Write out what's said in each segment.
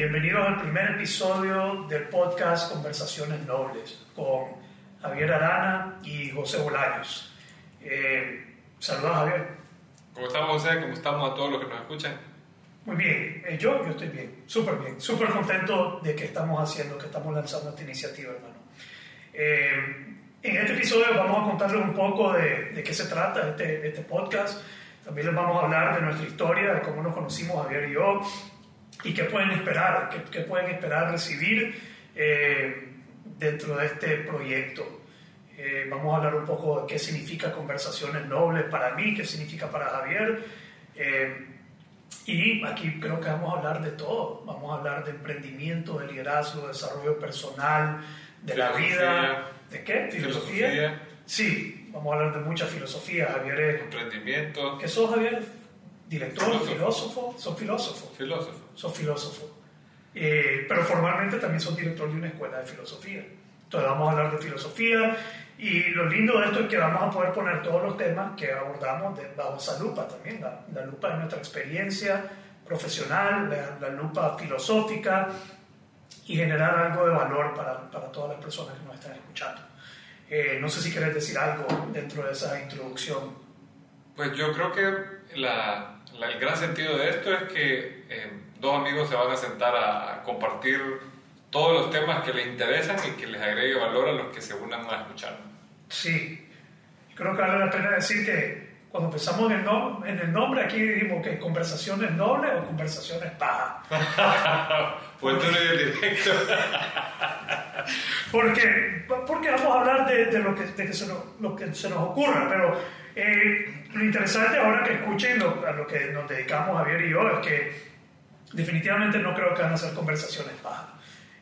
bienvenidos al primer episodio del podcast Conversaciones Nobles con Javier Arana y José Bolaños. Eh, saludos Javier. ¿Cómo estamos José? ¿Cómo estamos a todos los que nos escuchan? Muy bien, eh, yo, yo estoy bien, súper bien, súper contento de que estamos haciendo, que estamos lanzando esta iniciativa, hermano. Eh, en este episodio vamos a contarles un poco de, de qué se trata este, este podcast. También les vamos a hablar de nuestra historia, de cómo nos conocimos Javier y yo, y qué pueden esperar, qué, qué pueden esperar recibir eh, dentro de este proyecto. Eh, vamos a hablar un poco de qué significa conversaciones nobles para mí, qué significa para Javier. Eh, y aquí creo que vamos a hablar de todo. Vamos a hablar de emprendimiento, de liderazgo, de desarrollo personal, de la vida. ¿De qué? ¿Filosofía? ¿Filosofía? Sí, vamos a hablar de mucha filosofía. Javier es... Emprendimiento. ¿Qué sos, Javier? Director, Filósofo. filósofo. Sos filósofo. Filósofo. Sos filósofo. Eh, pero formalmente también sos director de una escuela de filosofía. Entonces vamos a hablar de filosofía y lo lindo de esto es que vamos a poder poner todos los temas que abordamos de, bajo esa lupa también, la, la lupa de nuestra experiencia profesional, la, la lupa filosófica y generar algo de valor para, para todas las personas que nos están escuchando. Eh, no sé si querés decir algo dentro de esa introducción. Pues yo creo que la- la- el gran sentido de esto es que eh, dos amigos se van a sentar a, compartir todos los temas que les interesan y que les agregue valor a los que se unan a escuchar. Sí, creo que vale la pena decir que cuando pensamos en el, nom- en el nombre, aquí dijimos que conversaciones nobles o conversaciones paja. Pues tú eres directo. Porque, porque vamos a hablar de, de lo, que, de que se nos, lo que se nos ocurra, pero eh, lo interesante ahora que escuchen lo- a lo que nos dedicamos Javier y yo es que definitivamente no creo que van a ser conversaciones paja.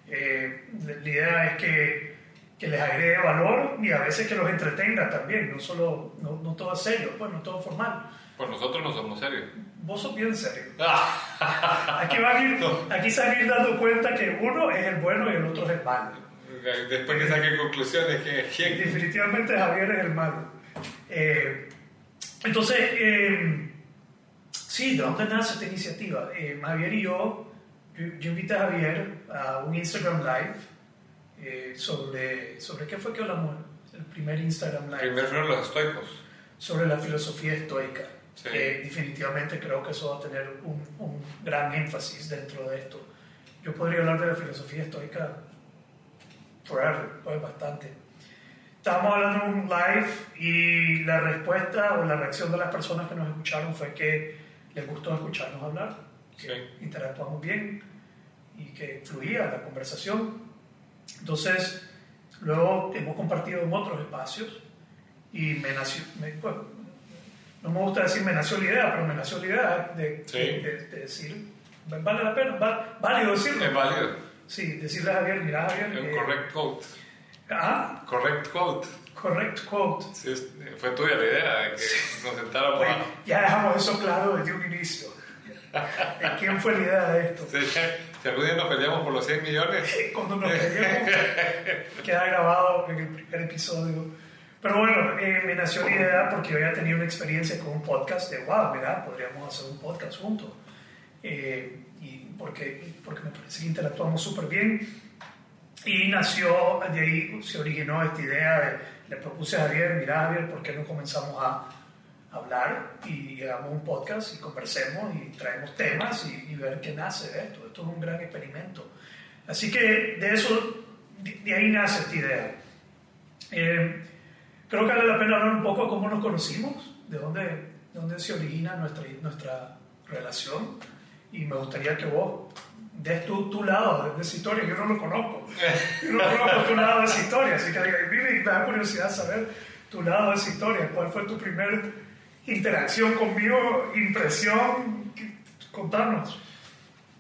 Eh, la idea es que, que les agregue valor y a veces que los entretenga también, no solo, no, no todo es serio, pues no todo formal. Pues nosotros no somos serios. Vos sos bien serio. Ah, Aquí, van a ir, aquí se van a ir dando cuenta que uno es el bueno y el otro es el malo. Después que saquen conclusiones, que ¿quién? Definitivamente Javier es el malo. Eh, entonces, eh, sí, ¿de dónde nace esta iniciativa? Eh, Javier y yo, yo, yo invité a Javier a un Instagram Live eh, sobre, sobre qué fue que hablamos, el primer Instagram Live, Primero fueron los estoicos. sobre la filosofía estoica. Sí. que definitivamente creo que eso va a tener un, un gran énfasis dentro de esto. Yo podría hablar de la filosofía estoica forever, pues bastante. Estábamos hablando en un live y la respuesta o la reacción de las personas que nos escucharon fue que les gustó escucharnos hablar, que Sí. interactuamos bien y que fluía la conversación. Entonces, luego hemos compartido en otros espacios y me nació, me- pues, no me gusta decir me nació la idea, pero me nació la idea de, Sí. de- de- de decir, vale la pena, va- válido decirlo. Es válido. Sí, decirle a Javier, mira Javier, un eh, correct quote. ah, Correct quote. Correct quote. Sí, fue tuya la idea de que nos sentáramos a... ya dejamos eso claro desde un inicio. ¿De quién fue la idea de esto? Sí, si algún día nos peleamos por los 100 millones, Cuando nos peleamos, queda grabado en el primer episodio. Pero bueno, eh, me nació la idea porque yo había tenido una experiencia con un podcast de, wow, mira, podríamos hacer un podcast juntos. Eh, y porque, porque me parece que interactuamos súper bien. Y nació, de ahí se originó esta idea, de, le propuse a Javier, mira Javier, ¿por qué no comenzamos a hablar y hagamos un podcast y conversemos y traemos temas y, y ver qué nace de esto? Esto es un gran experimento. Así que de eso, de, de ahí nace esta idea. Eh, creo que vale la pena hablar un poco de cómo nos conocimos, de dónde, de dónde se origina nuestra, nuestra relación y me gustaría que vos des tu, tu lado de esa historia, yo no lo conozco, yo no conozco tu lado de esa historia, así que mire, me da curiosidad saber tu lado de esa historia, cuál fue tu primera interacción conmigo, impresión, contarnos.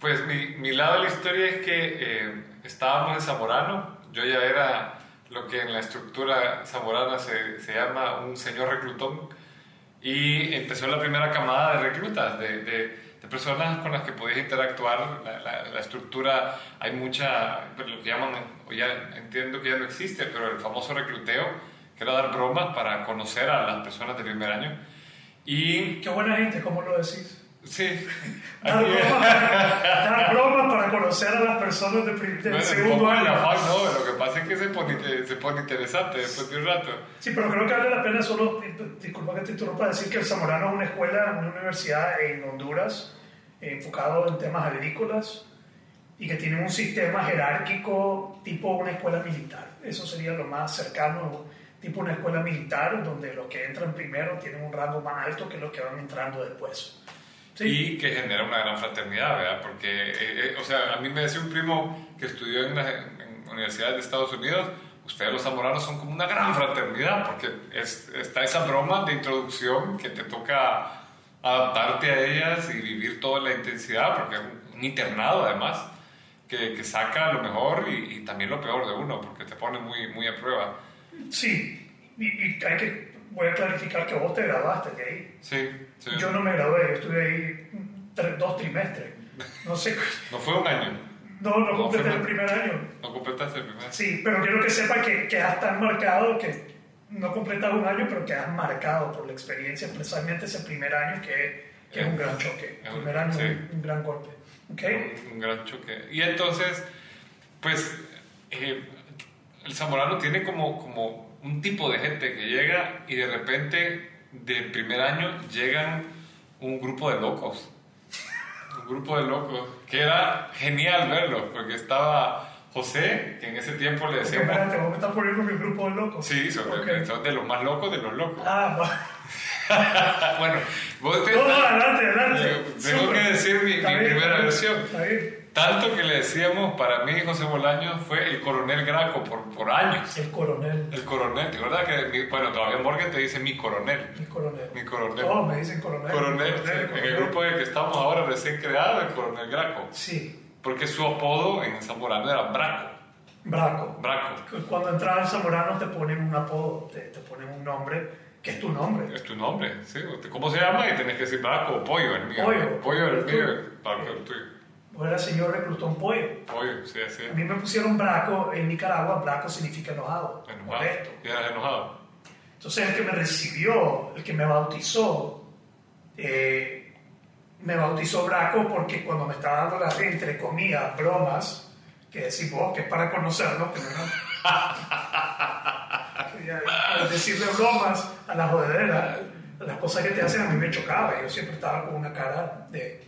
pues mi, mi lado de la historia es que eh, estábamos en Zamorano, yo ya era lo que en la estructura zamorana se, se llama un señor reclutón. Y empezó la primera camada de reclutas, de, de, de personas con las que podías interactuar. La, la, la, estructura, hay mucha, lo que llaman, o ya entiendo que ya no existe, pero el famoso recluteo, que era dar bromas para conocer a las personas del primer año. Y, Qué buena gente, ¿cómo lo decís? Sí. Dar bromas, dar bromas para conocer a las personas de, prim- del No, segundo año. afán, no, lo que pasa es que se pone, se pone interesante después de un rato. Sí, pero creo que vale la pena solo, disculpa que te interrumpa, decir que el Zamorano es una escuela, una universidad en Honduras enfocado en temas agrícolas y que tiene un sistema jerárquico tipo una escuela militar. Eso sería lo más cercano, tipo una escuela militar, donde los que entran primero tienen un rango más alto que los que van entrando después. Sí. Y que genera una gran fraternidad, ¿verdad? Porque, eh, eh, o sea, a mí me decía un primo que estudió en, las en universidades de Estados Unidos, ustedes los zamoranos son como una gran fraternidad, porque es, está esa broma de introducción que te toca adaptarte a ellas y vivir toda la intensidad, porque es un internado además, que, que saca lo mejor y, y también lo peor de uno, porque te pone muy, muy a prueba. Sí, y, y hay que, voy a clarificar que vos te graduaste de ahí. Sí, sí. Yo no me gradué, yo estuve ahí tre- dos trimestres. No sé, No fue un año, no, no No, completé el primer año. no completaste el primer. Sí, pero quiero que sepa que quedas tan marcado que no completas un año, pero quedas marcado por la experiencia, especialmente ese primer año que, que es un gran choque. El primer año Sí. un, un gran golpe. ¿Ok? un, un gran choque. Y entonces, pues, eh, el zamorano tiene como, como un tipo de gente que llega y de repente, del primer año, llegan un grupo de locos. Un grupo de locos. Que era genial verlos, porque estaba José, que en ese tiempo le decíamos... Espérate, vos me estás poniendo en mi grupo de locos. Sí, son, de- Ok. son de los más locos de los locos. Ah, bueno, vos te- No, no, adelante, adelante. Tengo que decir mi, mi bien, primera bien, versión. Tanto que le decíamos, para mí José Bolaños fue el coronel Graco por, por años. El coronel. El coronel, ¿te acuerdas que, bueno, todavía Morgan te dice mi coronel? Mi coronel. Mi coronel. Todos me dicen coronel. Coronel, sí, en el coronel. grupo en el que estamos ahora recién creado, el coronel Graco. Sí, Porque su apodo en Zamorano era Braco. Braco. Braco. Cuando entras al Zamorano te ponen un apodo, te, te ponen un nombre, que es tu nombre. Es tu nombre, ¿sí? ¿Cómo se llama? Y tenés que decir Braco o Pollo, el mío. Pollo. Pollo el El mío. Braco el tuyo. Vos eras señor reclutón pollo. Pollo, sí, así. A mí me pusieron braco en Nicaragua, braco significa enojado, Enojado. molesto. Y eras enojado. Entonces el que me recibió, el que me bautizó, eh, me bautizó braco porque cuando me estaba dando las, entre comillas, bromas, que decís vos, que es para conocernos, que no decirle bromas a la jodedera, a las cosas que te hacen a mí me chocaba. Yo siempre estaba con una cara de,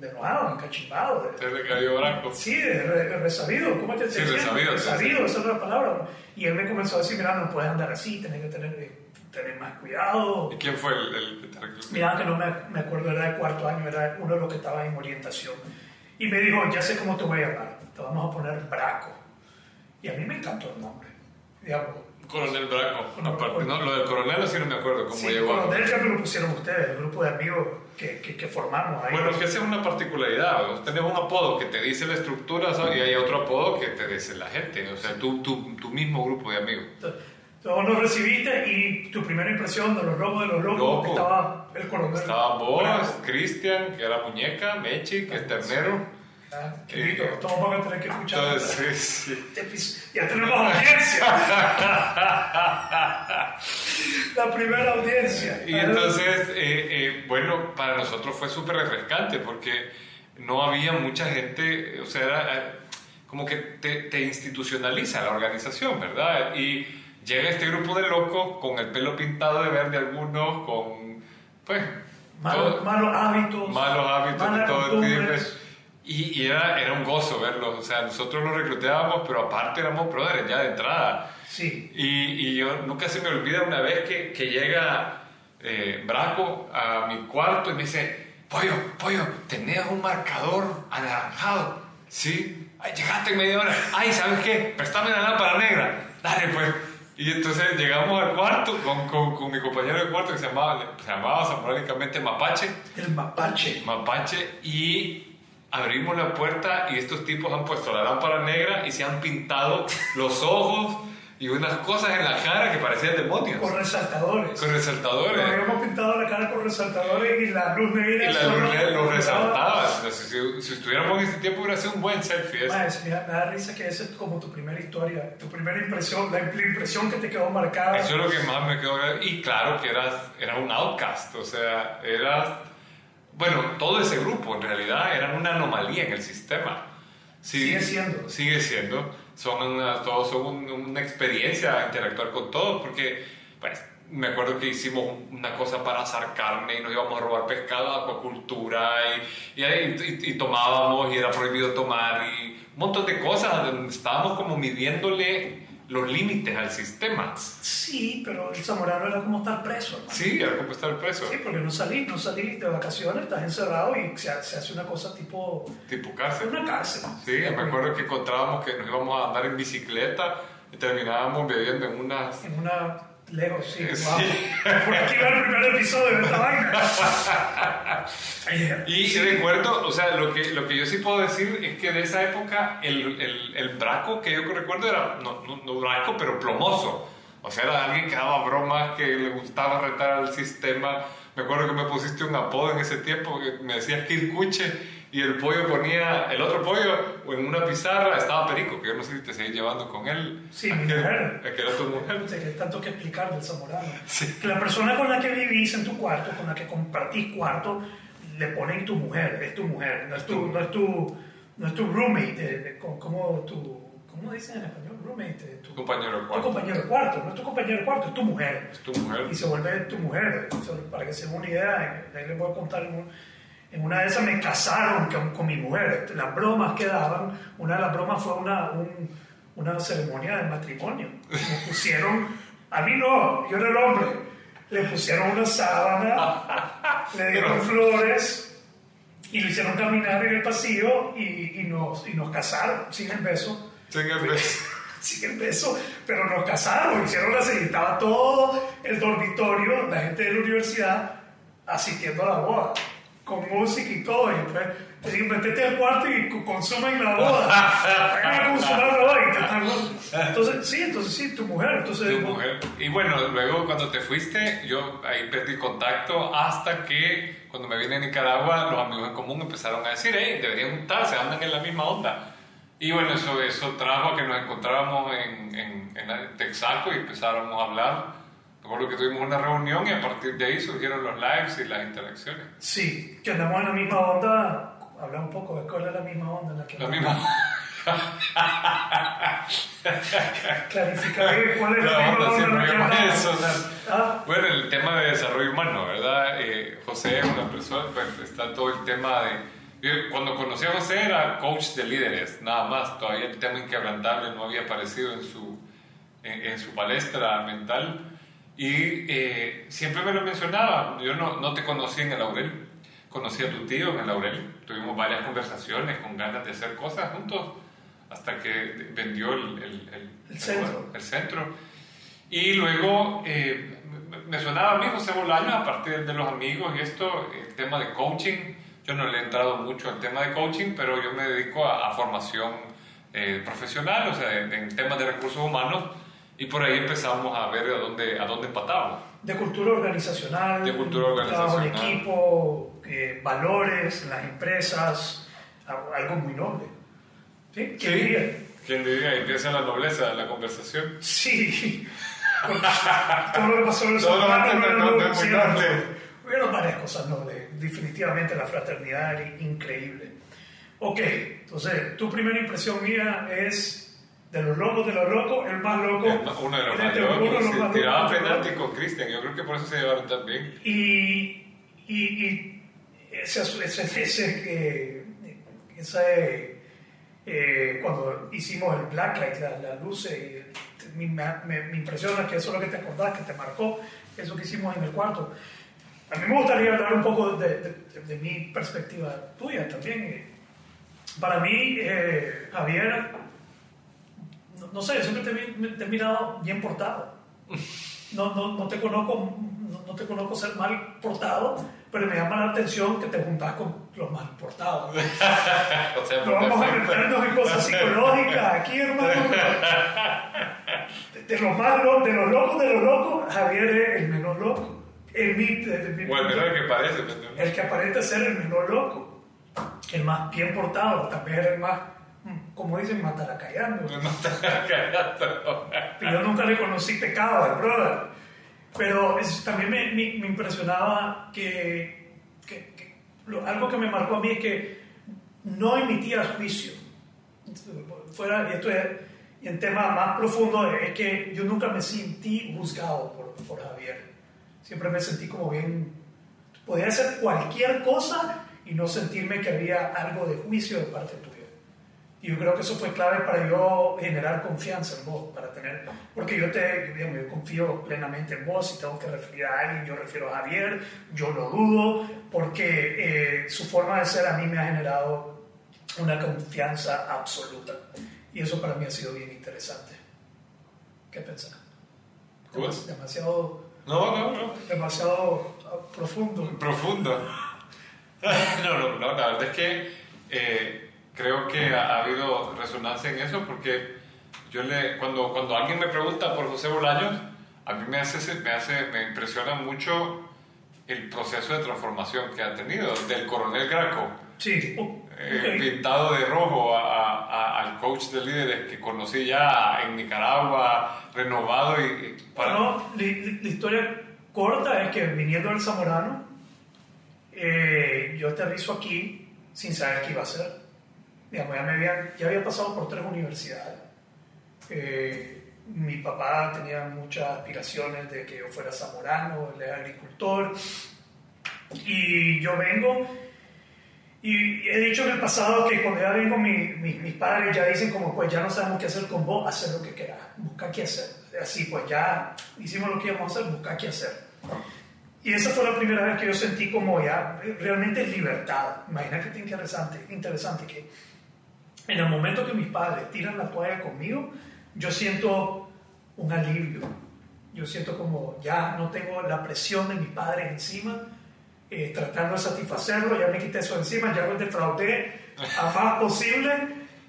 de enojado, encachimbado. de- le cayó Braco. Sí, de re- resabido, ¿cómo te Sí, decía? resabido, sí, Resabido, sí. esa es la palabra. Y él me comenzó a decir, mira, no puedes andar así, tienes que tener, eh, tener más cuidado. ¿Y quién fue el, el que te reclutó? Mira, que no me, me acuerdo, era de cuarto año, era uno de los que estaba en orientación. Y me dijo, ya sé cómo te voy a llamar, te vamos a poner Braco. Y a mí me encantó el nombre. Digamos, Coronel Braco. No, Aparte, no, lo del coronel sí no me acuerdo cómo sí, llegó. coronel ya me lo pusieron ustedes, el grupo de amigos que, que, que formamos ahí. Bueno, es que esa es una particularidad. Tenés un apodo que te dice la estructura ¿sabes? y hay otro apodo que te dice la gente. O sea, tu, tu, tu mismo grupo de amigos. Entonces, vos nos recibiste y tu primera impresión de los locos de los locos Loco. estaba el coronel. Estaba vos, Braco. Cristian, que era muñeca, Mechi, que es ternero. Ah, qué Eh, todos van a tener que escuchar. Entonces, sí, sí. este. Ya tenemos audiencia. La primera audiencia. Y entonces, eh, eh, bueno, para nosotros fue súper refrescante porque no había mucha gente, o sea, era eh, como que te, te institucionaliza la organización, ¿verdad? Y llega este grupo de locos con el pelo pintado de verde algunos, con, pues, malos, todo- malos hábitos. malos hábitos de todo costumbres. Y, y era, era un gozo verlos, o sea, nosotros los reclutábamos, pero aparte éramos brothers ya de entrada. Sí. Y, y yo nunca se me olvida una vez que, que llega eh, Braco a mi cuarto y me dice, Pollo, Pollo, tenías un marcador anaranjado. Sí, Ay, llegaste en media hora. Ay, ¿sabes qué? Préstame la lámpara negra. Dale, pues. Y entonces llegamos al cuarto con, con, con mi compañero de cuarto que se llamaba, se llamaba samoránicamente Mapache. El mapache. Mapache y abrimos la puerta y estos tipos han puesto la lámpara negra y se han pintado los ojos y unas cosas en la cara que parecían demonios. Con resaltadores. Con Nos resaltadores. habíamos pintado la cara con resaltadores y la luz negra. Y la luz lo resaltaba. O sea, si, si- si estuviéramos en ese tiempo hubiera sido un buen selfie. ese. Maes, mira, me da risa que esa es como tu primera historia, tu primera impresión, la, la impresión que te quedó marcada. Eso es lo que más me quedó. Y claro que eras, era un outcast. O sea, eras bueno, todo ese grupo en realidad eran una anomalía en el sistema. sigue siendo. Sigue siendo. Son una, todos son una experiencia interactuar con todos, porque pues, me acuerdo que hicimos una cosa para asar carne y nos íbamos a robar pescado, acuacultura y, y, y, y tomábamos y era prohibido tomar y un montón de cosas. Estábamos como midiéndole los límites al sistema. Sí, pero el zamorano era como estar preso. Sí, era como estar preso. Sí, porque no salís, no salís de vacaciones, estás encerrado y se, se, hace una cosa tipo... Tipo cárcel. Una cárcel. Sí, me acuerdo que encontrábamos que nos íbamos a andar en bicicleta y terminábamos bebiendo en unas... En una Lejos, sí. sí. Por aquí va el primer episodio de esta vaina. y recuerdo, o sea, lo que, lo que yo sí puedo decir es que de esa época el, el, el braco que yo recuerdo era, no, no, no, braco, pero plomoso. O sea, era alguien que daba bromas, que le gustaba retar al sistema. Me acuerdo que me pusiste un apodo en ese tiempo, que me decías Kirkuche y el pollo ponía, el otro pollo en una pizarra estaba Perico, que yo no sé si te seguís llevando con él. Sí, mi mujer. Que era tu mujer. Que tanto que explicar del zamorano. Sí. Que la persona con la que vivís en tu cuarto, con la que compartís cuarto, le ponen tu mujer, es tu mujer, no es tu, no es tu, no es tu roommate, como tu, ¿cómo dicen en español? Roommate. Tu compañero de cuarto. Tu compañero de cuarto, no es tu compañero de cuarto, es tu mujer. Es tu mujer. Y se vuelve tu mujer. Para que se den una idea, ahí les voy a contar un, en una de esas me casaron con, con, mi mujer. Las bromas que daban, una de las bromas fue una, un, una ceremonia de matrimonio. Me pusieron, a mí no, yo era el hombre, le pusieron una sábana, le dieron flores y lo hicieron caminar en el pasillo y, y, nos, y nos casaron sin el beso. Sin el beso. sin el beso, pero nos casaron, hicieron así, estaba todo el dormitorio, la gente de la universidad asistiendo a la boda con música y todo, y después te digo, metete al cuarto y consumen la boda. A consumar la boda y te están... Entonces, sí, entonces sí, tu mujer. Entonces, tu mujer. Y bueno, luego cuando te fuiste, yo ahí perdí contacto hasta que cuando me vine a Nicaragua, los amigos en común empezaron a decir, hey, deberían juntarse, andan en la misma onda. Y bueno, eso, eso trajo a que nos encontrábamos en, en, en Texaco y empezamos a hablar Recuerdo que tuvimos una reunión y a partir de ahí surgieron los lives y las interacciones. Sí, que andamos en la misma onda. Habla un poco de cuál es la misma onda en la que... La misma Clarificar cuál es la, la misma onda, onda en la que eso, ¿Ah? Bueno, el tema de desarrollo humano, ¿verdad? Eh, José es una persona, pues, está todo el tema de... Cuando conocí a José era coach de líderes, nada más. Todavía el tema inquebrantable no había aparecido en su, en, en su palestra mental y eh, siempre me lo mencionaba, yo no, no, te conocí en el Laurel, conocí a tu tío en el Laurel, tuvimos varias conversaciones con ganas de hacer cosas juntos hasta que vendió el, el, el, el centro. el centro. Y luego eh, me sonaba a mí José Bolaño, a partir de los amigos y esto, el tema de coaching. Yo no le he entrado mucho al tema de coaching, pero yo me dedico a, a formación eh, profesional, o sea, en temas de recursos humanos y por ahí empezamos a ver a dónde, a dónde empatábamos. De cultura organizacional, de cultura organizacional. trabajo en equipo, eh, valores en las empresas, algo muy noble. ¿Sí? ¿Quién sí. diría? ¿Quién diría? Empieza la nobleza de la conversación. Sí. todo lo que pasó en el Todo lo que muy noble. Hubieron varias cosas nobles. Definitivamente la fraternidad era increíble. Ok, entonces, tu primera impresión mía es de los locos, de los locos, el más loco. El, uno de los más locos, uno de los sí, más tiraba penalti con Cristian, yo creo que por eso se llevaron tan bien. Y, y, y ese, ese, ese, eh, ese eh, cuando hicimos el blacklight, las la luces, eh, me, me, me, impresiona que eso es lo que te acordás, que te marcó, eso que hicimos en el cuarto. A mí me gustaría hablar un poco de, de, de, de mi perspectiva tuya también. Para mí, eh, Javier no sé, siempre te, te, he mirado bien portado. No, no, no, te conozco, no, no, te conozco ser mal portado, pero me llama la atención que te juntas con los mal portados. o sea, no vamos a meternos en cosas psicológicas aquí, hermano. De, de, los más de los locos de los locos, Javier es el menos loco. El, mi, o el menor que parece. El que aparenta ser el menor loco. El más bien portado, también el más como dicen, mataracayando. Mataracayando. Yo nunca le conocí pecado al brother. Pero es, también me, me, me, impresionaba que, que, que, lo- algo que me marcó a mí es que no emitía juicio. Fuera, y esto es en temas más profundos, es que yo nunca me sentí juzgado por, por Javier. Siempre me sentí como bien, podía hacer cualquier cosa y no sentirme que había algo de juicio de parte tuya. Y yo creo que eso fue clave para yo generar confianza en vos, para tener, porque yo te, digamos, yo confío plenamente en vos, si tengo que referir a alguien, yo refiero a Javier, yo lo dudo, porque eh, su forma de ser a mí me ha generado una confianza absoluta. Y eso para mí ha sido bien interesante. ¿Qué pensás? Demasiado, No, no, no. demasiado profundo. Profundo. No, no, no, la verdad es que eh, creo que ha, ha habido resonancia en eso porque yo le, cuando, cuando alguien me pregunta por José Bolaños, a mí me hace, me hace, me impresiona mucho el proceso de transformación que ha tenido, del coronel Graco, Sí. Oh, eh, ok. pintado de rojo a- a- al coach de líderes que conocí ya en Nicaragua, renovado y, para... No, la, la- la historia corta es que viniendo del Zamorano, eh, yo aterrizo aquí sin saber qué iba a hacer. Digamos, ya, me había, ya había pasado por tres universidades. Eh, mi papá tenía muchas aspiraciones de que yo fuera zamorano, él era agricultor. Y yo vengo y he dicho en el pasado que cuando ya vengo, mi- mi- mis padres ya dicen como, pues ya no sabemos qué hacer con vos, hacer lo que quieras, busca qué hacer. Así, pues ya hicimos lo que íbamos a hacer, busca qué hacer. Y esa fue la primera vez que yo sentí como ya realmente libertad. Imagínate qué interesante, interesante que en el momento que mis padres tiran la toalla conmigo, yo siento un alivio. Yo siento como ya no tengo la presión de mis padres encima, eh, tratando de satisfacerlo, ya me quité eso encima, ya los defraudé a más posible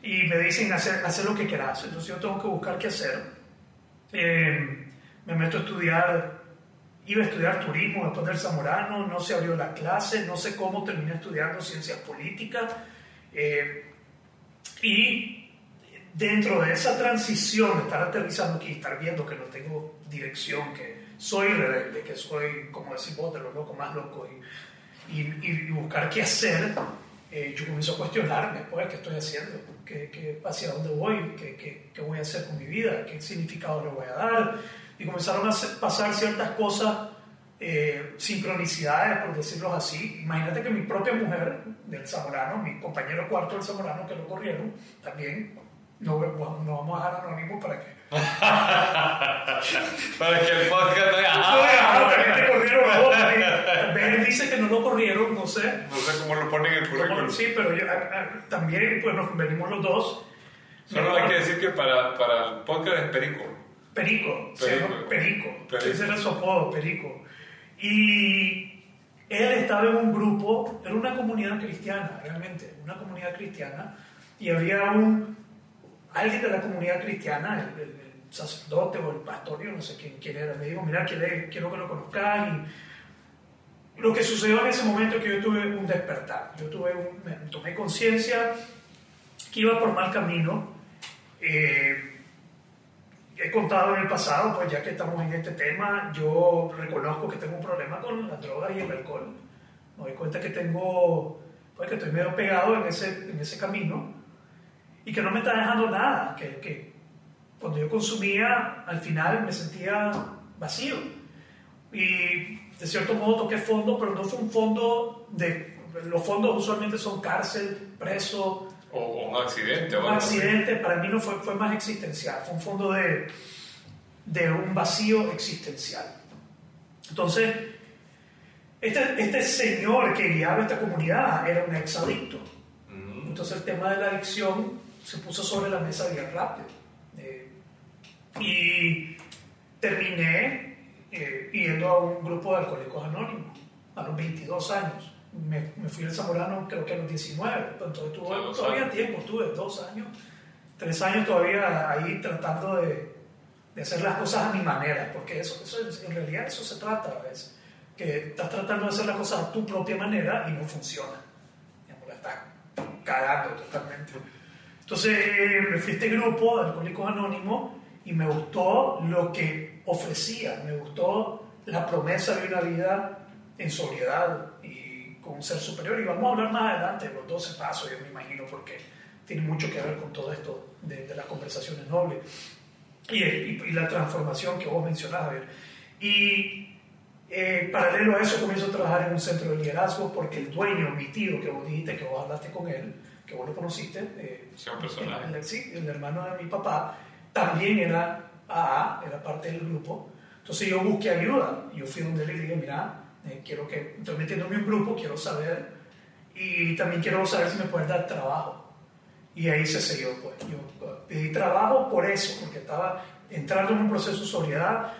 y me dicen hacer, hacer lo que quieras. Entonces yo tengo que buscar qué hacer. Eh, me meto a estudiar, iba a estudiar turismo después del Zamorano, no se abrió la clase, no sé cómo terminé estudiando ciencias políticas. eh, y dentro de esa transición, estar aterrizando aquí, estar viendo que no tengo dirección, que soy rebelde, que soy, como decís vos, de los locos más locos, y, y, y buscar qué hacer, eh, yo comienzo a cuestionarme, pues, ¿qué estoy haciendo? ¿Qué, qué, ¿Hacia dónde voy? ¿Qué, qué, ¿Qué voy a hacer con mi vida? ¿Qué significado le voy a dar? Y comenzaron a pasar ciertas cosas, eh, sincronicidades, por decirlo así. Imagínate que mi propia mujer del Zamorano, mi compañero cuarto del Zamorano, que lo corrieron, también, no, no vamos a dejar anónimo para que... Para que el podcast no haya- Ah, corrieron él dice que no lo corrieron, no sé. No sé cómo lo ponen en el currículum. Sí, pero yo- a- a- también pues nos venimos los dos. Solo hay que decir que para, para el podcast es Perico. Perico, se llama Perico. Perico. Perico. Ese era su apodo, Perico. Y él estaba en un grupo, era una comunidad cristiana, realmente, una comunidad cristiana, y había un, alguien de la comunidad cristiana, el, el- el sacerdote o el pastor, yo no sé quién, quién era, me dijo, mira, quiero, quiero que lo conozcas. Y lo que sucedió en ese momento es que yo tuve un despertar, yo tuve un, me tomé conciencia que iba por mal camino. Eh, he contado en el pasado, pues ya que estamos en este tema, yo reconozco que tengo un problema con las drogas y el alcohol. Me doy cuenta que tengo, pues que estoy medio pegado en ese, en ese camino y que no me está dejando nada, que, que cuando yo consumía, al final me sentía vacío. Y de cierto modo toqué fondo, pero no fue un fondo de... Los fondos usualmente son cárcel, preso, O, o un accidente para mí no fue, fue más existencial, fue un fondo de, de un vacío existencial. Entonces, este, este señor que guiaba esta comunidad era un exadicto. Mm. Entonces el tema de la adicción se puso sobre la mesa bien rápido. Eh, y terminé eh, yendo a un grupo de alcohólicos anónimos a los 22 años. Me, me fui al Zamorano creo que a los 19, pero entonces tuve, Sí, todavía años. tiempo, tuve dos años, tres años todavía ahí tratando de, de hacer las cosas a mi manera, porque eso, eso es- en realidad eso se trata a veces, que estás tratando de hacer las cosas a tu propia manera y no funciona. La estás cagando totalmente. Entonces eh, me fui a este grupo de Alcohólicos Anónimos y me gustó lo que ofrecía, me gustó la promesa de una vida en sobriedad con un ser superior. Y vamos a hablar más adelante de los 12 pasos, yo me imagino, porque tiene mucho que ver con todo esto de, de las conversaciones nobles y, y, y, la transformación que vos mencionabas, Javier. Y eh, paralelo a eso comienzo a trabajar en un centro de liderazgo porque el dueño, mi tío, que vos dijiste que vos hablaste con él, que vos lo conociste, eh, el, el, sí, el hermano de mi papá, también era AA, era parte del grupo. Entonces yo busqué ayuda. Yo fui donde él y le dije, mira, eh, quiero que, estoy metiéndome en un grupo, quiero saber, y también quiero saber si me puedes dar trabajo. Y ahí se selló, pues. Yo pedí trabajo por eso, porque estaba entrando en un proceso de sobriedad,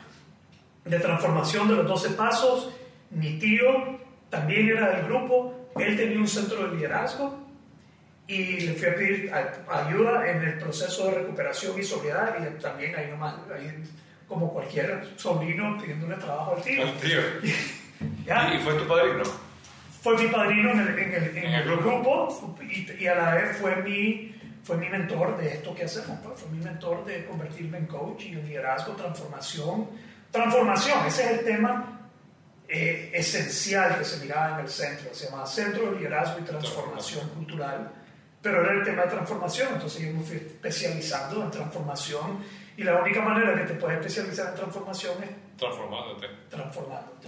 de transformación de los 12 pasos. Mi tío también era del grupo, él tenía un centro de liderazgo y le fui a pedir ayuda en el proceso de recuperación y sobriedad y también ahí nomás, ahí, como cualquier sobrino pidiéndole trabajo al tío. Al tío. ¿Ya? ¿Y fue tu padrino? Fue mi padrino en el, en el, en el grupo, y, y, a la vez fue mi, fue mi mentor de esto que hacemos, pues, fue mi mentor de convertirme en coach y en liderazgo, transformación. Transformación, ese es el tema eh, esencial que se miraba en el centro, se llama Centro de Liderazgo y Transformación Cultural, pero era el tema de transformación, entonces yo me fui especializando en transformación y la única manera que te puedes especializar en transformación es transformándote. Transformándote.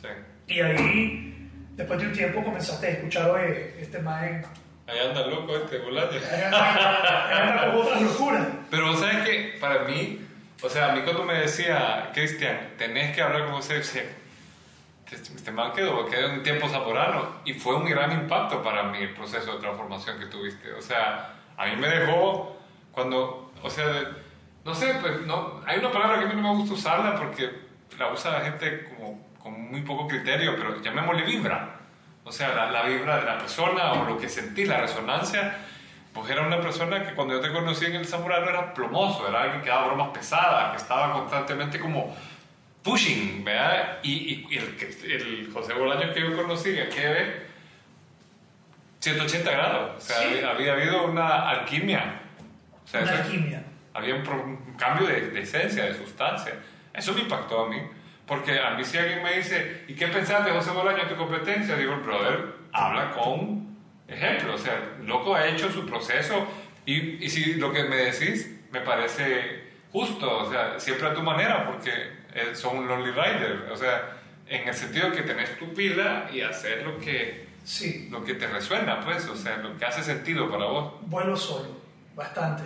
Sí. Y ahí, después de un tiempo, comenzaste a escuchar, oye, este man... Ahí anda loco este volante. Ahí anda, ahí anda con otra locura. Pero sabes que para mí, o sea, a mí cuando me decía, Cristian, tenés que hablar con José, este man quedó, quedó en tiempo zamorano y fue un gran impacto para mí el proceso de transformación que tuviste. O sea, a mí me dejó cuando, o sea, no sé, pues no, hay una palabra que a mí no me gusta usarla porque la usa la gente como con muy poco criterio, pero llamémosle vibra. O sea, la, la, vibra de la persona o lo que sentí, la resonancia, pues era una persona que cuando yo te conocí en el Zamorano era plomoso, era alguien que daba bromas pesadas, que estaba constantemente como pushing, ¿verdad? Y, y el, el, José Bolaño que yo conocí, que ve 180 grados, o sea, ¿Sí? había, había, habido una alquimia. O sea, una eso, alquimia. Había un, un cambio de, de, esencia, de sustancia. Eso me impactó a mí. Porque a mí si alguien me dice, ¿y qué pensaste de José Bolaño en tu competencia? Digo, el brother habla con ejemplo. O sea, loco ha hecho su proceso. Y, y si lo que me decís me parece justo, o sea, siempre a tu manera, porque son un lonely rider, o sea, en el sentido que tenés tu pila y hacer lo que, sí. lo que te resuena, pues, o sea, lo que hace sentido para vos. Vuelo solo, bastante.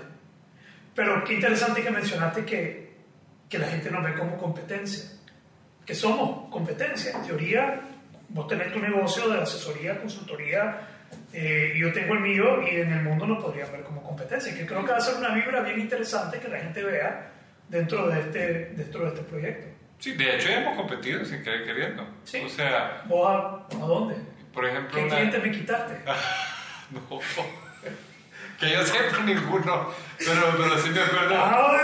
Pero qué interesante que mencionaste que, que la gente nos ve como competencia, que somos competencia. En teoría, vos tenés tu negocio de asesoría, consultoría, eh, yo tengo el mío y en el mundo nos podrían ver como competencia, que creo que va a ser una vibra bien interesante que la gente vea dentro de este, dentro de este proyecto. Sí, de hecho hemos competido sin querer queriendo. Sí. O sea, ¿Vos a, a dónde? por ejemplo, ¿Qué una- cliente me quitaste? no, que yo sepa ninguno, pero, pero sí me acuerdo. Ah,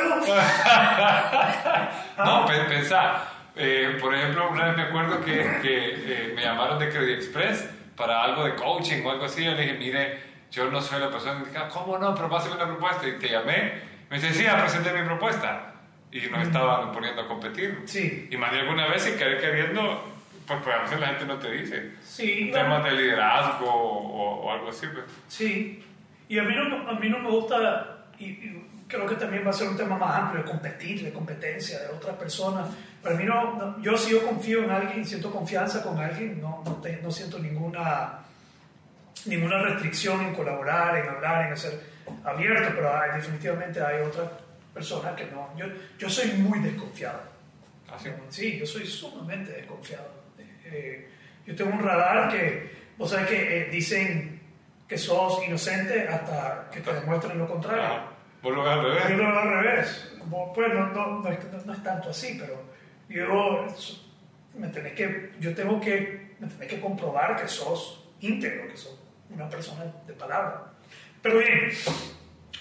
No, pe- pensá, eh, por ejemplo, una vez me acuerdo que, que eh, me llamaron de Credit Express para algo de coaching o algo así. Yo le dije, mire, yo no soy la persona indicada. ¿Cómo no? Pero pásame una propuesta. Y te llamé. Me dice, sí, ya presenté mi propuesta. Y nos estaban poniendo a competir. Sí, Y más de alguna vez, sin querer queriendo, pues, pues a veces la gente no te dice. sí. Temas de liderazgo o, o algo así. Pues. Sí, y a mí no, a mí no me gusta, y, y creo que también va a ser un tema más amplio, de competir, de competencia de otras personas. Para mí no, no- yo si yo confío en alguien, siento confianza con alguien, no, no, te- no siento ninguna, ninguna restricción en colaborar, en hablar, en hacer abierto, pero hay- definitivamente hay otras personas que no. Yo, yo soy muy desconfiado. Así. Sí, yo soy sumamente desconfiado. Eh, yo tengo un radar que, vos sabés que eh, dicen que sos inocente hasta que te demuestren lo contrario. Vos lo ves al revés. Yo lo veo al revés. Pues no, no, no, es, no- es tanto así, pero yo, me tenés que, yo tengo que, me tenés que comprobar que sos íntegro, que sos una persona de palabra. Pero bien,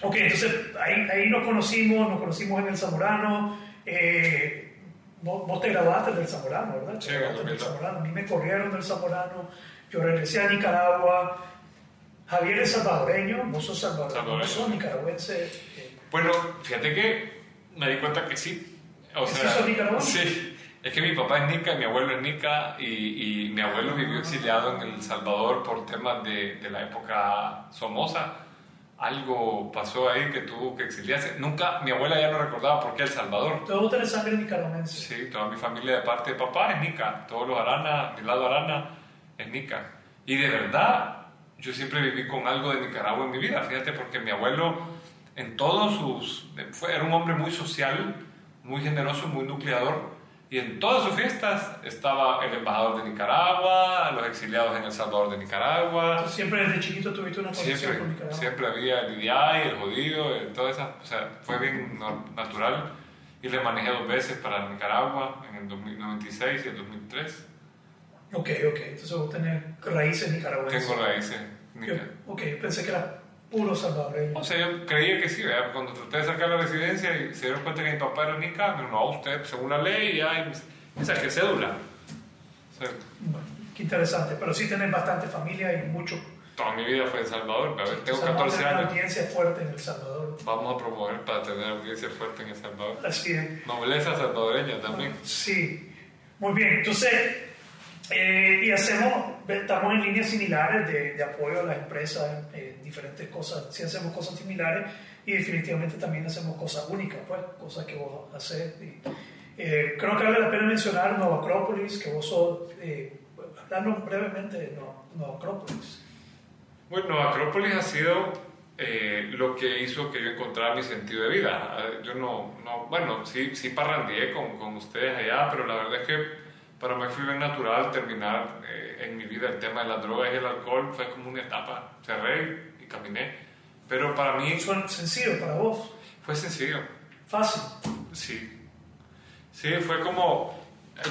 ok, entonces ahí, ahí nos conocimos, nos conocimos en el Zamorano. eh, vos, vos te graduaste del Zamorano, ¿verdad? Sí, del 2002. Zamorano. A mí me corrieron del Zamorano, yo regresé a Nicaragua. Javier es salvadoreño, vos sos salvadoreño, Salvadoreño. vos sos nicaragüense. Bueno, fíjate que me di cuenta que sí. O ¿Sí sea, sos nicaragüense? sí. Es que mi papá es nica y mi abuelo es nica y, y mi abuelo vivió exiliado en El Salvador por temas de, de la época Somoza. Algo pasó ahí que tuvo que exiliarse. Nunca, mi abuela ya no recordaba por qué El Salvador. Todos tenés sangre nicaragüense. Sí, toda mi familia de parte de papá es nica. Todos los Arana, mi lado Arana es nica. Y de verdad, yo siempre viví con algo de Nicaragua en mi vida. Fíjate, porque mi abuelo en todos sus... Fue, era un hombre muy social, muy generoso, muy nucleador. Y en todas sus fiestas estaba el embajador de Nicaragua, los exiliados en El Salvador de Nicaragua. Entonces, siempre desde chiquito tuviste una conexión Siempre, con Nicaragua. siempre había el IDI, el jodido, el- todo eso. O sea, fue bien natural. Y le manejé dos veces para Nicaragua, en el 2096 y el 2003. Ok, ok. Entonces vos tenés raíces nicaragüenses. Tengo raíces. Yo- nica- ok, pensé que era puro salvadoreño. O sea, yo creía que sí, ¿verdad? Cuando traté de sacar la residencia y se dieron cuenta que mi papá era dijo, no, usted, según la ley, ya, y saqué cédula. O sea, Bueno, qué interesante. Pero sí tenés bastante familia y mucho. toda mi vida fue en Salvador, a ver, tengo o sea, vamos a 14 tener una años. audiencia fuerte en El Salvador. Vamos a promover para tener audiencia fuerte en El Salvador. Así es. Nobleza salvadoreña también. Sí, muy bien. Entonces, eh, y hacemos, estamos en líneas similares de, de apoyo a las empresas en diferentes cosas. Sí hacemos cosas similares y definitivamente también hacemos cosas únicas, pues, cosas que vos haces. Y, eh, creo que vale la pena mencionar Nueva Acrópolis, que vos sos, eh, hablando brevemente de Nueva, Acrópolis. Bueno, Acrópolis ha sido eh, lo que hizo que yo encontrara mi sentido de vida. Eh, Yo no, no bueno, sí, sí parrandeé con, con ustedes allá, pero la verdad es que para mí fue bien natural terminar eh, en mi vida el tema de las drogas y el alcohol. Fue como una etapa. Cerré y caminé. Pero para mí Suena sencillo para vos, fue sencillo. fácil. Sí. Sí, fue como...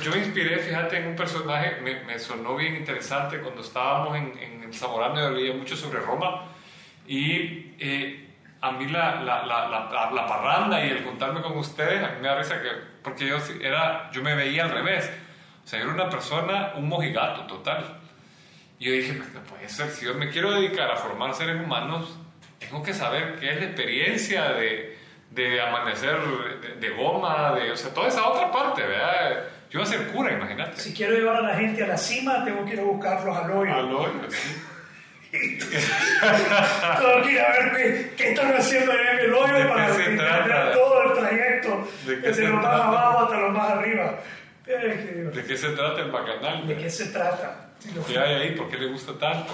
Yo me inspiré, fíjate, en un personaje, me, me sonó bien interesante cuando estábamos en, en el Zamorano, yo leía mucho sobre Roma, y eh, a mí la, la, la, la, parranda y el juntarme con ustedes, a mí me da risa que, porque yo, era, yo me veía al revés, o sea, yo era una persona, un mojigato total. Y yo dije, pues no puede ser, si yo me quiero dedicar a formar seres humanos, tengo que saber qué es la experiencia de, de amanecer de, de goma, de, o sea, toda esa otra parte, ¿verdad? Yo iba a ser cura, imagínate. Si quiero llevar a la gente a la cima, tengo que ir a buscarlos al hoyo. Al hoyo, sí. Tengo que ir a ver qué, qué están haciendo allá en el hoyo ¿De para entender todo el trayecto, ¿De desde lo más abajo hasta lo más arriba. Eh, ¿De qué se trata el bacanal? ¿De qué se trata? Si lo- ¿Qué hay ahí? ¿Por qué le gusta tanto?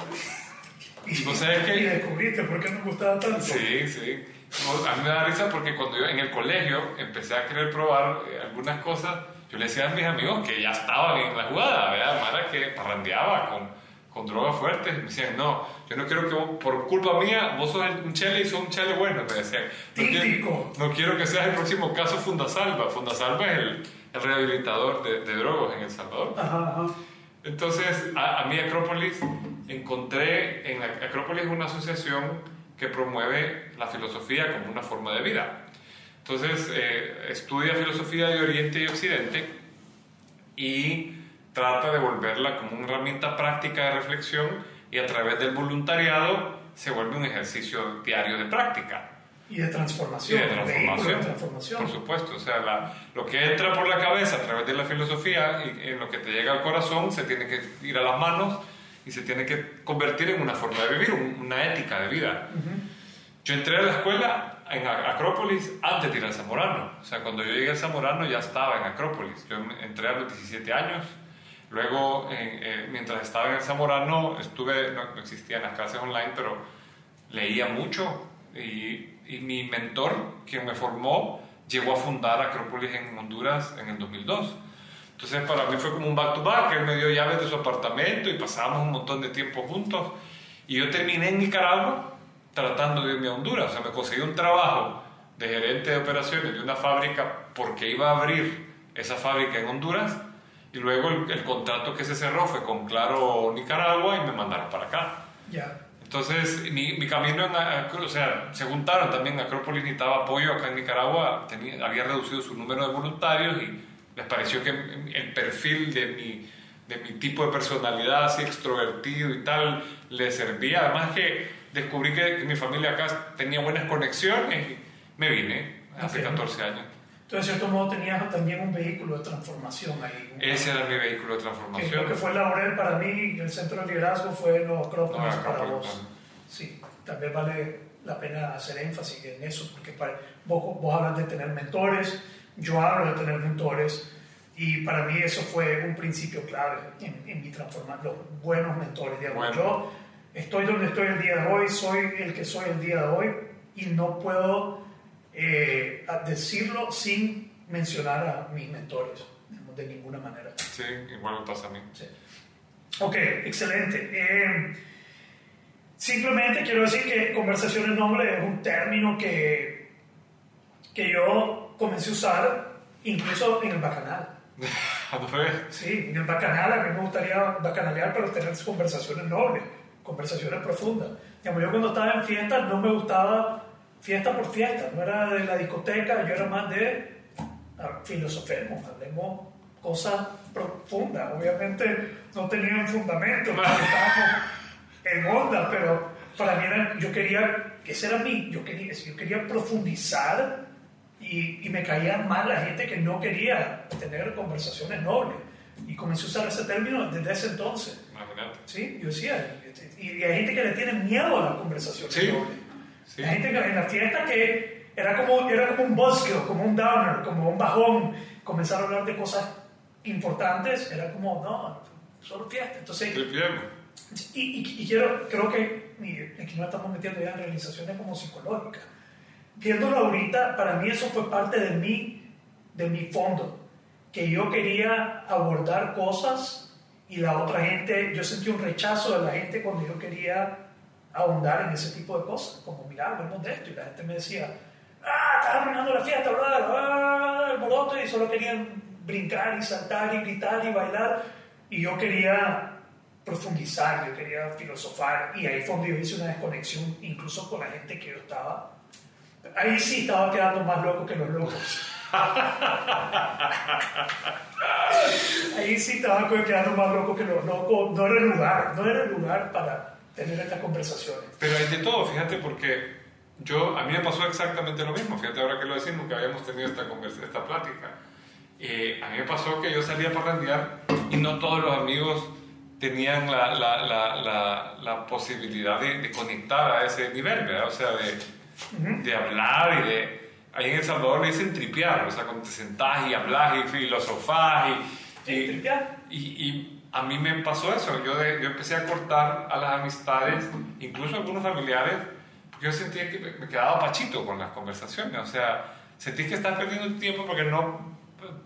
Y, y descubriste por qué me gustaba tanto. Sí, sí. A mí me da risa porque cuando yo en el colegio empecé a querer probar eh, algunas cosas, yo le decía a mis amigos que ya estaban en la jugada, ¿verdad? Mara que parrandeaba con, con drogas fuertes. Me decían, no, yo no quiero que vos, por culpa mía, vos sos un chele y sos un chele bueno. Me decían, no quiero, no quiero que seas el próximo caso Fundasalva. Fundasalva es el, el rehabilitador de, de drogas en El Salvador. Ajá, ajá. Entonces, a, a mí Acrópolis, encontré, en Ac- Acrópolis una asociación que promueve la filosofía como una forma de vida. Entonces, eh, estudia filosofía de Oriente y Occidente y trata de volverla como una herramienta práctica de reflexión y a través del voluntariado se vuelve un ejercicio diario de práctica. Y de transformación. de vehículo transformación. de transformación. Por supuesto, o sea, la- lo que entra por la cabeza a través de la filosofía y en lo que te llega al corazón se tiene que ir a las manos y se tiene que convertir en una forma de vivir, un- una ética de vida. Yo entré a la escuela en Acrópolis antes de ir al Zamorano. O sea, cuando yo llegué al Zamorano ya estaba en Acrópolis. Yo entré a los 17 años. Luego, eh, eh, mientras estaba en el Zamorano, estuve, no, no existían las clases online, pero leía mucho. Y, y mi mentor, quien me formó, llegó a fundar Acrópolis en Honduras en el 2002. Entonces, para mí fue como un back to back. Él me dio llaves de su apartamento y pasábamos un montón de tiempo juntos. Y yo terminé en Nicaragua tratando de irme a Honduras. O sea, me conseguí un trabajo de gerente de operaciones de una fábrica porque iba a abrir esa fábrica en Honduras. Y luego el, el contrato que se cerró fue con Claro Nicaragua y me mandaron para acá. Ya. Entonces, mi, mi camino en, o sea, se juntaron también, Acrópolis necesitaba apoyo acá en Nicaragua, tenía, había reducido su número de voluntarios y les pareció que el perfil de mi, de mi tipo de personalidad, así extrovertido y tal, le servía. Además que descubrí que, que mi familia acá tenía buenas conexiones y me vine hace Ok. 14 años. Entonces, de cierto modo, tenías también un vehículo de transformación ahí. Ese era mi vehículo de Que transformación. lo que fue Laurel para mí, el centro de liderazgo fue los Acrópolis No, para vos. Sí, también vale la pena hacer énfasis en eso, porque para, vos, vos hablas de tener mentores, yo hablo de tener mentores, y para mí eso fue un principio clave en, en mi transformación, los buenos mentores. Digamos. Bueno. Yo estoy donde estoy el día de hoy, soy el que soy el día de hoy, y no puedo eh, a- decirlo sin mencionar a mis mentores, de ninguna manera. Sí, igual me pasa a mí. Sí. Ok, excelente. Eh, simplemente quiero decir que conversaciones nobles es un término que, que yo comencé a usar incluso en el bacanal. ¿Cuándo fue? Sí, en el bacanal a mí me gustaría bacanalear, pero tener conversaciones nobles, conversaciones profundas. Digamos, yo cuando estaba en fiesta no me gustaba fiesta por fiesta, no era de la discoteca, yo era más de ah, filosofemos, hablemos cosas profundas. Obviamente no tenían fundamento, porque estábamos en onda, pero para mí era, yo quería, ese era mi, yo quería, yo quería profundizar y, y me caía mal la gente que no quería tener conversaciones nobles. Y comencé a usar ese término desde ese entonces. Imagínate. ¿sí? Yo decía, y, y hay gente que le tiene miedo a las conversaciones Sí. nobles. Sí. Hay gente que en la fiesta que era como, era como un buzzkill, como un downer, como un bajón. Comenzar a hablar de cosas importantes era como, no, solo fiesta. Entonces, y, y- y quiero, creo que y aquí nos estamos metiendo ya en realizaciones como psicológicas. Viéndolo ahorita, para mí eso fue parte de mí, de mi fondo, que yo quería abordar cosas y la otra gente, yo sentí un rechazo de la gente cuando yo quería ahondar en ese tipo de cosas, como mira, hablemos de esto, y la gente me decía, ah, estás arruinando la fiesta, ¿verdad? Ah, el alboroto, y solo querían brincar y saltar y gritar y bailar, y yo quería profundizar, yo quería filosofar, y ahí fue donde yo hice una desconexión incluso con la gente que yo estaba. Ahí sí estaba quedando más loco que los locos. Ahí sí estaba quedando más loco que los locos. No era el lugar, no era el lugar para tener estas conversaciones. Pero hay de todo, fíjate, porque yo, a mí me pasó exactamente lo mismo. Fíjate ahora que lo decimos, que habíamos tenido esta, conversa, esta plática. Eh, a mí me pasó que yo salía a parrandear y no todos los amigos tenían la, la, la, la, posibilidad de, de conectar a ese nivel, ¿verdad? O sea, de, de hablar y de... Ahí en El Salvador le dicen tripear, o sea, cuando te sentás y hablas y filosofás y... Y- tripear. y, y a mí me pasó eso, yo, de- yo empecé a cortar a las amistades, incluso algunos familiares, porque yo sentía que me, quedaba pachito con las conversaciones, o sea, sentí que estás perdiendo el tiempo porque no,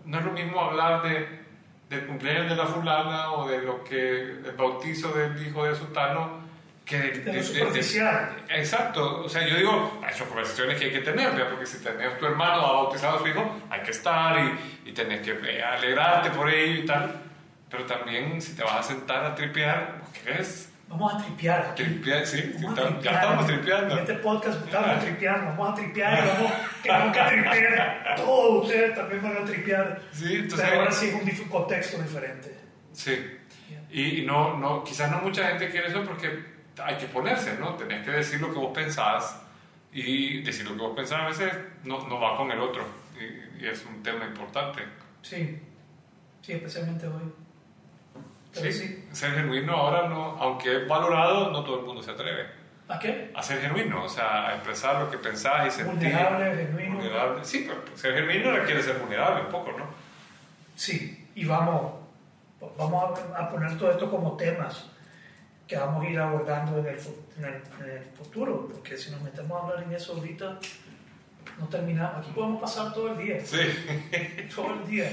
no es lo mismo hablar de, del cumpleaños de la fulana o de lo que, del bautizo del hijo de sultano, que de, De superficial. Exacto, o sea, yo digo, hay son conversaciones que hay que tener, ¿verdad? porque si tenés tu hermano ha bautizado a su hijo, hay que estar y, y tenés que eh, alegrarte por ello y tal, pero también si te vas a sentar a tripear, ¿vos ¿querés? Vamos a tripear. Tripear, sí, tam- ya estamos tripeando. En este podcast estamos Ah. tripeando, vamos a tripear y vamos, que nunca tripeen. Todos ustedes también van a tripear. Sí, entonces- Pero ahora sí es un contexto diferente. Sí, y, y no, no, quizás no mucha gente quiere eso porque hay que ponerse, ¿no? Tenés que decir lo que vos pensás y decir lo que vos pensás a veces no, no va con el otro y, y es un tema importante. Sí, sí, especialmente hoy. Sí, sí. ser genuino ahora, no, aunque es valorado, no todo el mundo se atreve ¿A qué? a ser genuino, o sea, a expresar lo que pensás y sentir. Vulnerable, genuino. Vulnerable. Sí, pero ser genuino requiere ser vulnerable un poco, ¿no? Sí, y vamos, vamos a, poner todo esto como temas que vamos a ir abordando en el, en el- en el futuro, porque si nos metemos a hablar en eso ahorita, no terminamos. Aquí podemos pasar todo el día, Sí. todo el día.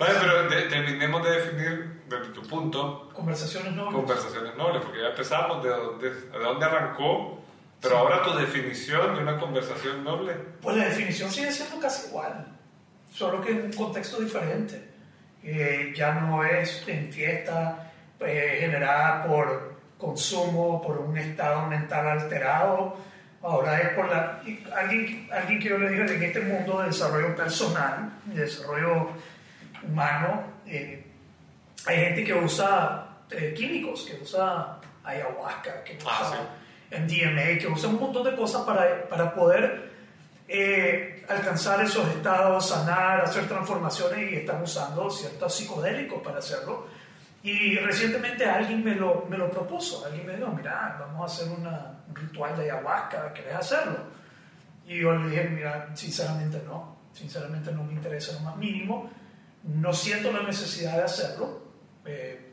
Vale, pero de- terminemos de definir, desde tu punto, Conversaciones no. conversaciones nobles, porque ya empezamos de dónde, de dónde arrancó, pero ahora tu definición de una conversación noble. Pues la definición sigue siendo casi igual, solo que en un contexto diferente. Eh, ya no es en fiesta eh, generada por consumo, por un estado mental alterado. Ahora es por la... Alguien, alguien que yo le dije en este mundo de desarrollo personal, de desarrollo humano, eh, hay gente que usa eh, químicos, que usa ayahuasca, que usa Ah, MDMA, que usa un montón de cosas para, para poder eh, alcanzar esos estados, sanar, hacer transformaciones y están usando ciertos psicodélicos para hacerlo. Y recientemente alguien me lo, me lo propuso, alguien me dijo, mira, vamos a hacer una, un ritual de ayahuasca, ¿querés hacerlo? Y yo le dije, mira, sinceramente no, sinceramente no me interesa lo más mínimo, no siento la necesidad de hacerlo. Eh,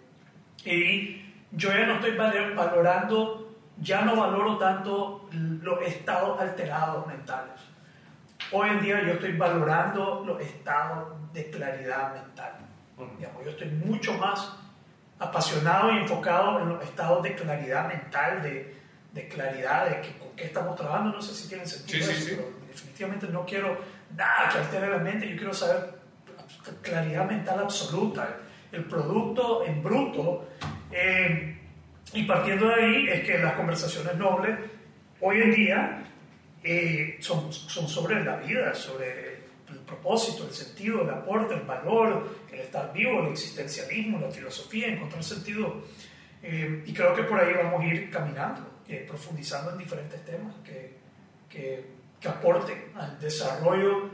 y yo ya no estoy valorando, ya no valoro tanto los estados alterados mentales. Hoy en día yo estoy valorando los estados de claridad mental. Digamos, yo estoy mucho más apasionado y enfocado en los estados de claridad mental, de, de claridad de que, con qué estamos trabajando. No sé si tiene sentido eso, pero definitivamente no quiero nada que altere la mente. Yo quiero saber claridad mental absoluta, el producto en bruto. Eh, y partiendo de ahí es que las conversaciones nobles hoy en día eh, son, sobre la vida, sobre el propósito, el sentido, el aporte, el valor, el estar vivo, el existencialismo, la filosofía, encontrar sentido. Eh, y creo que por ahí vamos a ir caminando, profundizando en diferentes temas que, que, que, aporten al desarrollo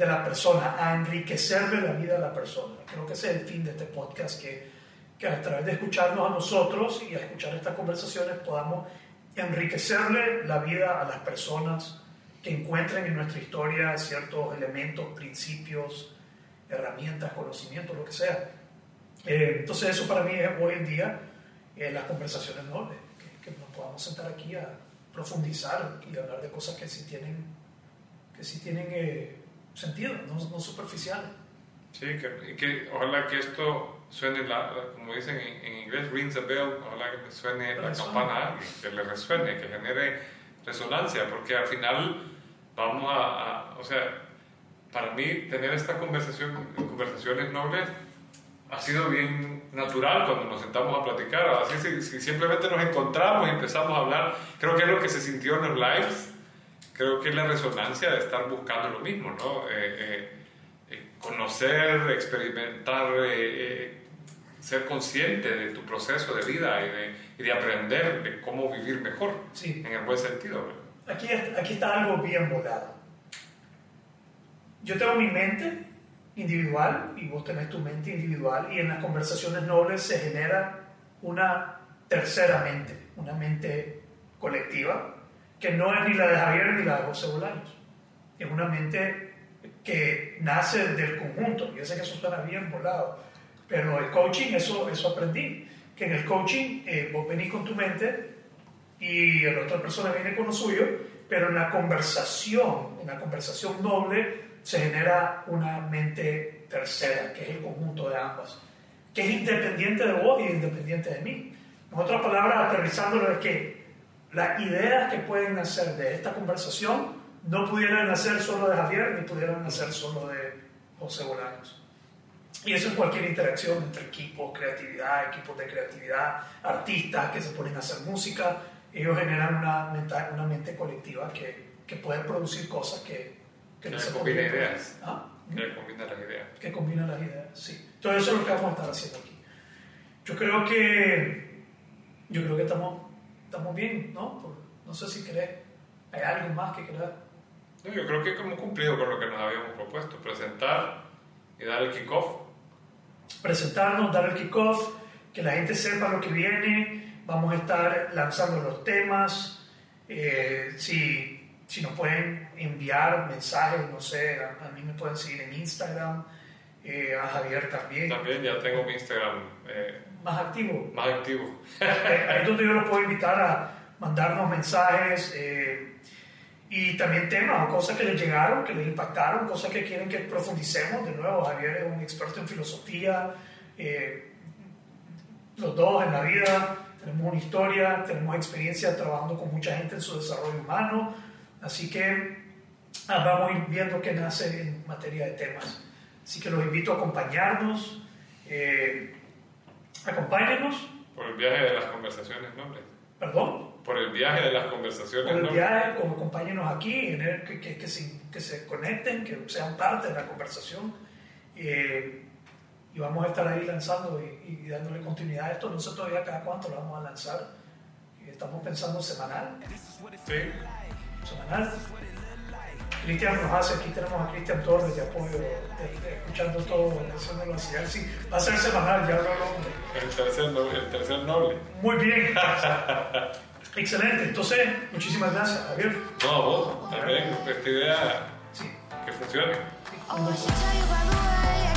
de la persona, a enriquecerle la vida a la persona. Creo que ese es el fin de este podcast, que, que a través de escucharnos a nosotros y a escuchar estas conversaciones podamos enriquecerle la vida a las personas que encuentren en nuestra historia ciertos elementos, principios, herramientas, conocimientos, lo que sea. Eh, entonces eso para mí es hoy en día eh, las conversaciones nobles, que, nos podamos sentar aquí a profundizar y hablar de cosas que sí tienen, que sí tienen eh, sentido, no, no superficiales. Sí, que, que, ojalá que esto suene, la, como dicen en, inglés, rings a bell, ojalá que suene la campana a alguien, que le resuene, que genere resonancia, porque al final vamos a, o sea, para mí tener esta conversación, conversaciones nobles ha sido bien natural cuando nos sentamos a platicar, así si, si, simplemente nos encontramos y empezamos a hablar, creo que es lo que se sintió en los lives, creo que es la resonancia de estar buscando lo mismo, ¿no? Eh, eh, eh conocer, experimentar, eh, ser consciente de tu proceso de vida y de, y de aprender de cómo vivir mejor, sí. en el buen sentido. Aquí, aquí está algo bien volado. Yo tengo mi mente individual y vos tenés tu mente individual y en las conversaciones nobles se genera una tercera mente, una mente colectiva, que no es ni la de Javier ni la de José Bolaños. Es una mente que nace del conjunto. Yo sé que eso suena bien volado, pero el coaching, eso, eso aprendí, que en el coaching eh, vos venís con tu mente y la otra persona viene con lo suyo, pero en la conversación, en la conversación noble, se genera una mente tercera, que es el conjunto de ambas, que es independiente de vos y independiente de mí. En otras palabras, aterrizándolo es que las ideas que pueden nacer de esta conversación no pudieran nacer solo de Javier ni pudieran nacer solo de José Bolaños. Y eso en cualquier interacción entre equipos, creatividad, equipos de creatividad, artistas que se ponen a hacer música, ellos generan una mente, una mente colectiva que, que puede producir cosas que, que, no se combina ideas. ¿Ah? Que combina las ideas. Que combina las ideas, sí. Todo eso es lo que vamos a estar haciendo aquí. Yo creo que, yo creo que estamos, estamos bien, ¿no? no sé si querés, hay algo más que querés. No, yo creo que hemos cumplido con lo que nos habíamos propuesto, presentar y dar el kickoff. Presentarnos, dar el kickoff, que la gente sepa lo que viene, Vamos a estar lanzando los temas. Eh, si, si nos pueden enviar mensajes, no sé, a, mí me pueden seguir en Instagram, eh, a Javier también. También ya tengo mi Instagram. Eh, más activo. Más activo. Ahí es donde yo los puedo invitar a mandarnos mensajes y también temas o cosas que les llegaron, que les impactaron, cosas que quieren que profundicemos. De nuevo, Javier es un experto en filosofía, los dos en la vida tenemos una historia, tenemos experiencia trabajando con mucha gente en su desarrollo humano, así que ah, vamos a ir viendo qué nace en materia de temas. Así que los invito a acompañarnos, eh, acompáñenos. Por el viaje de las conversaciones nobles. ¿Perdón? Por el viaje de las conversaciones Por el viaje, como acompáñenos aquí, que, que, que, se, que, se, conecten, que sean parte de la conversación. Eh, y vamos a estar ahí lanzando y, dándole continuidad a esto. No sé todavía cada cuánto lo vamos a lanzar. Estamos pensando semanal. Sí. Semanal. Cristian nos hace, aquí tenemos a Cristian Torres de apoyo, de, de, escuchando todo, haciéndolo así. Sí, va a ser semanal, ya lo hablamos. El tercer, el tercer noble. Muy bien. Excelente. Entonces, muchísimas gracias, Javier. No, a vos, también, esta idea sí. que funcione. Oh,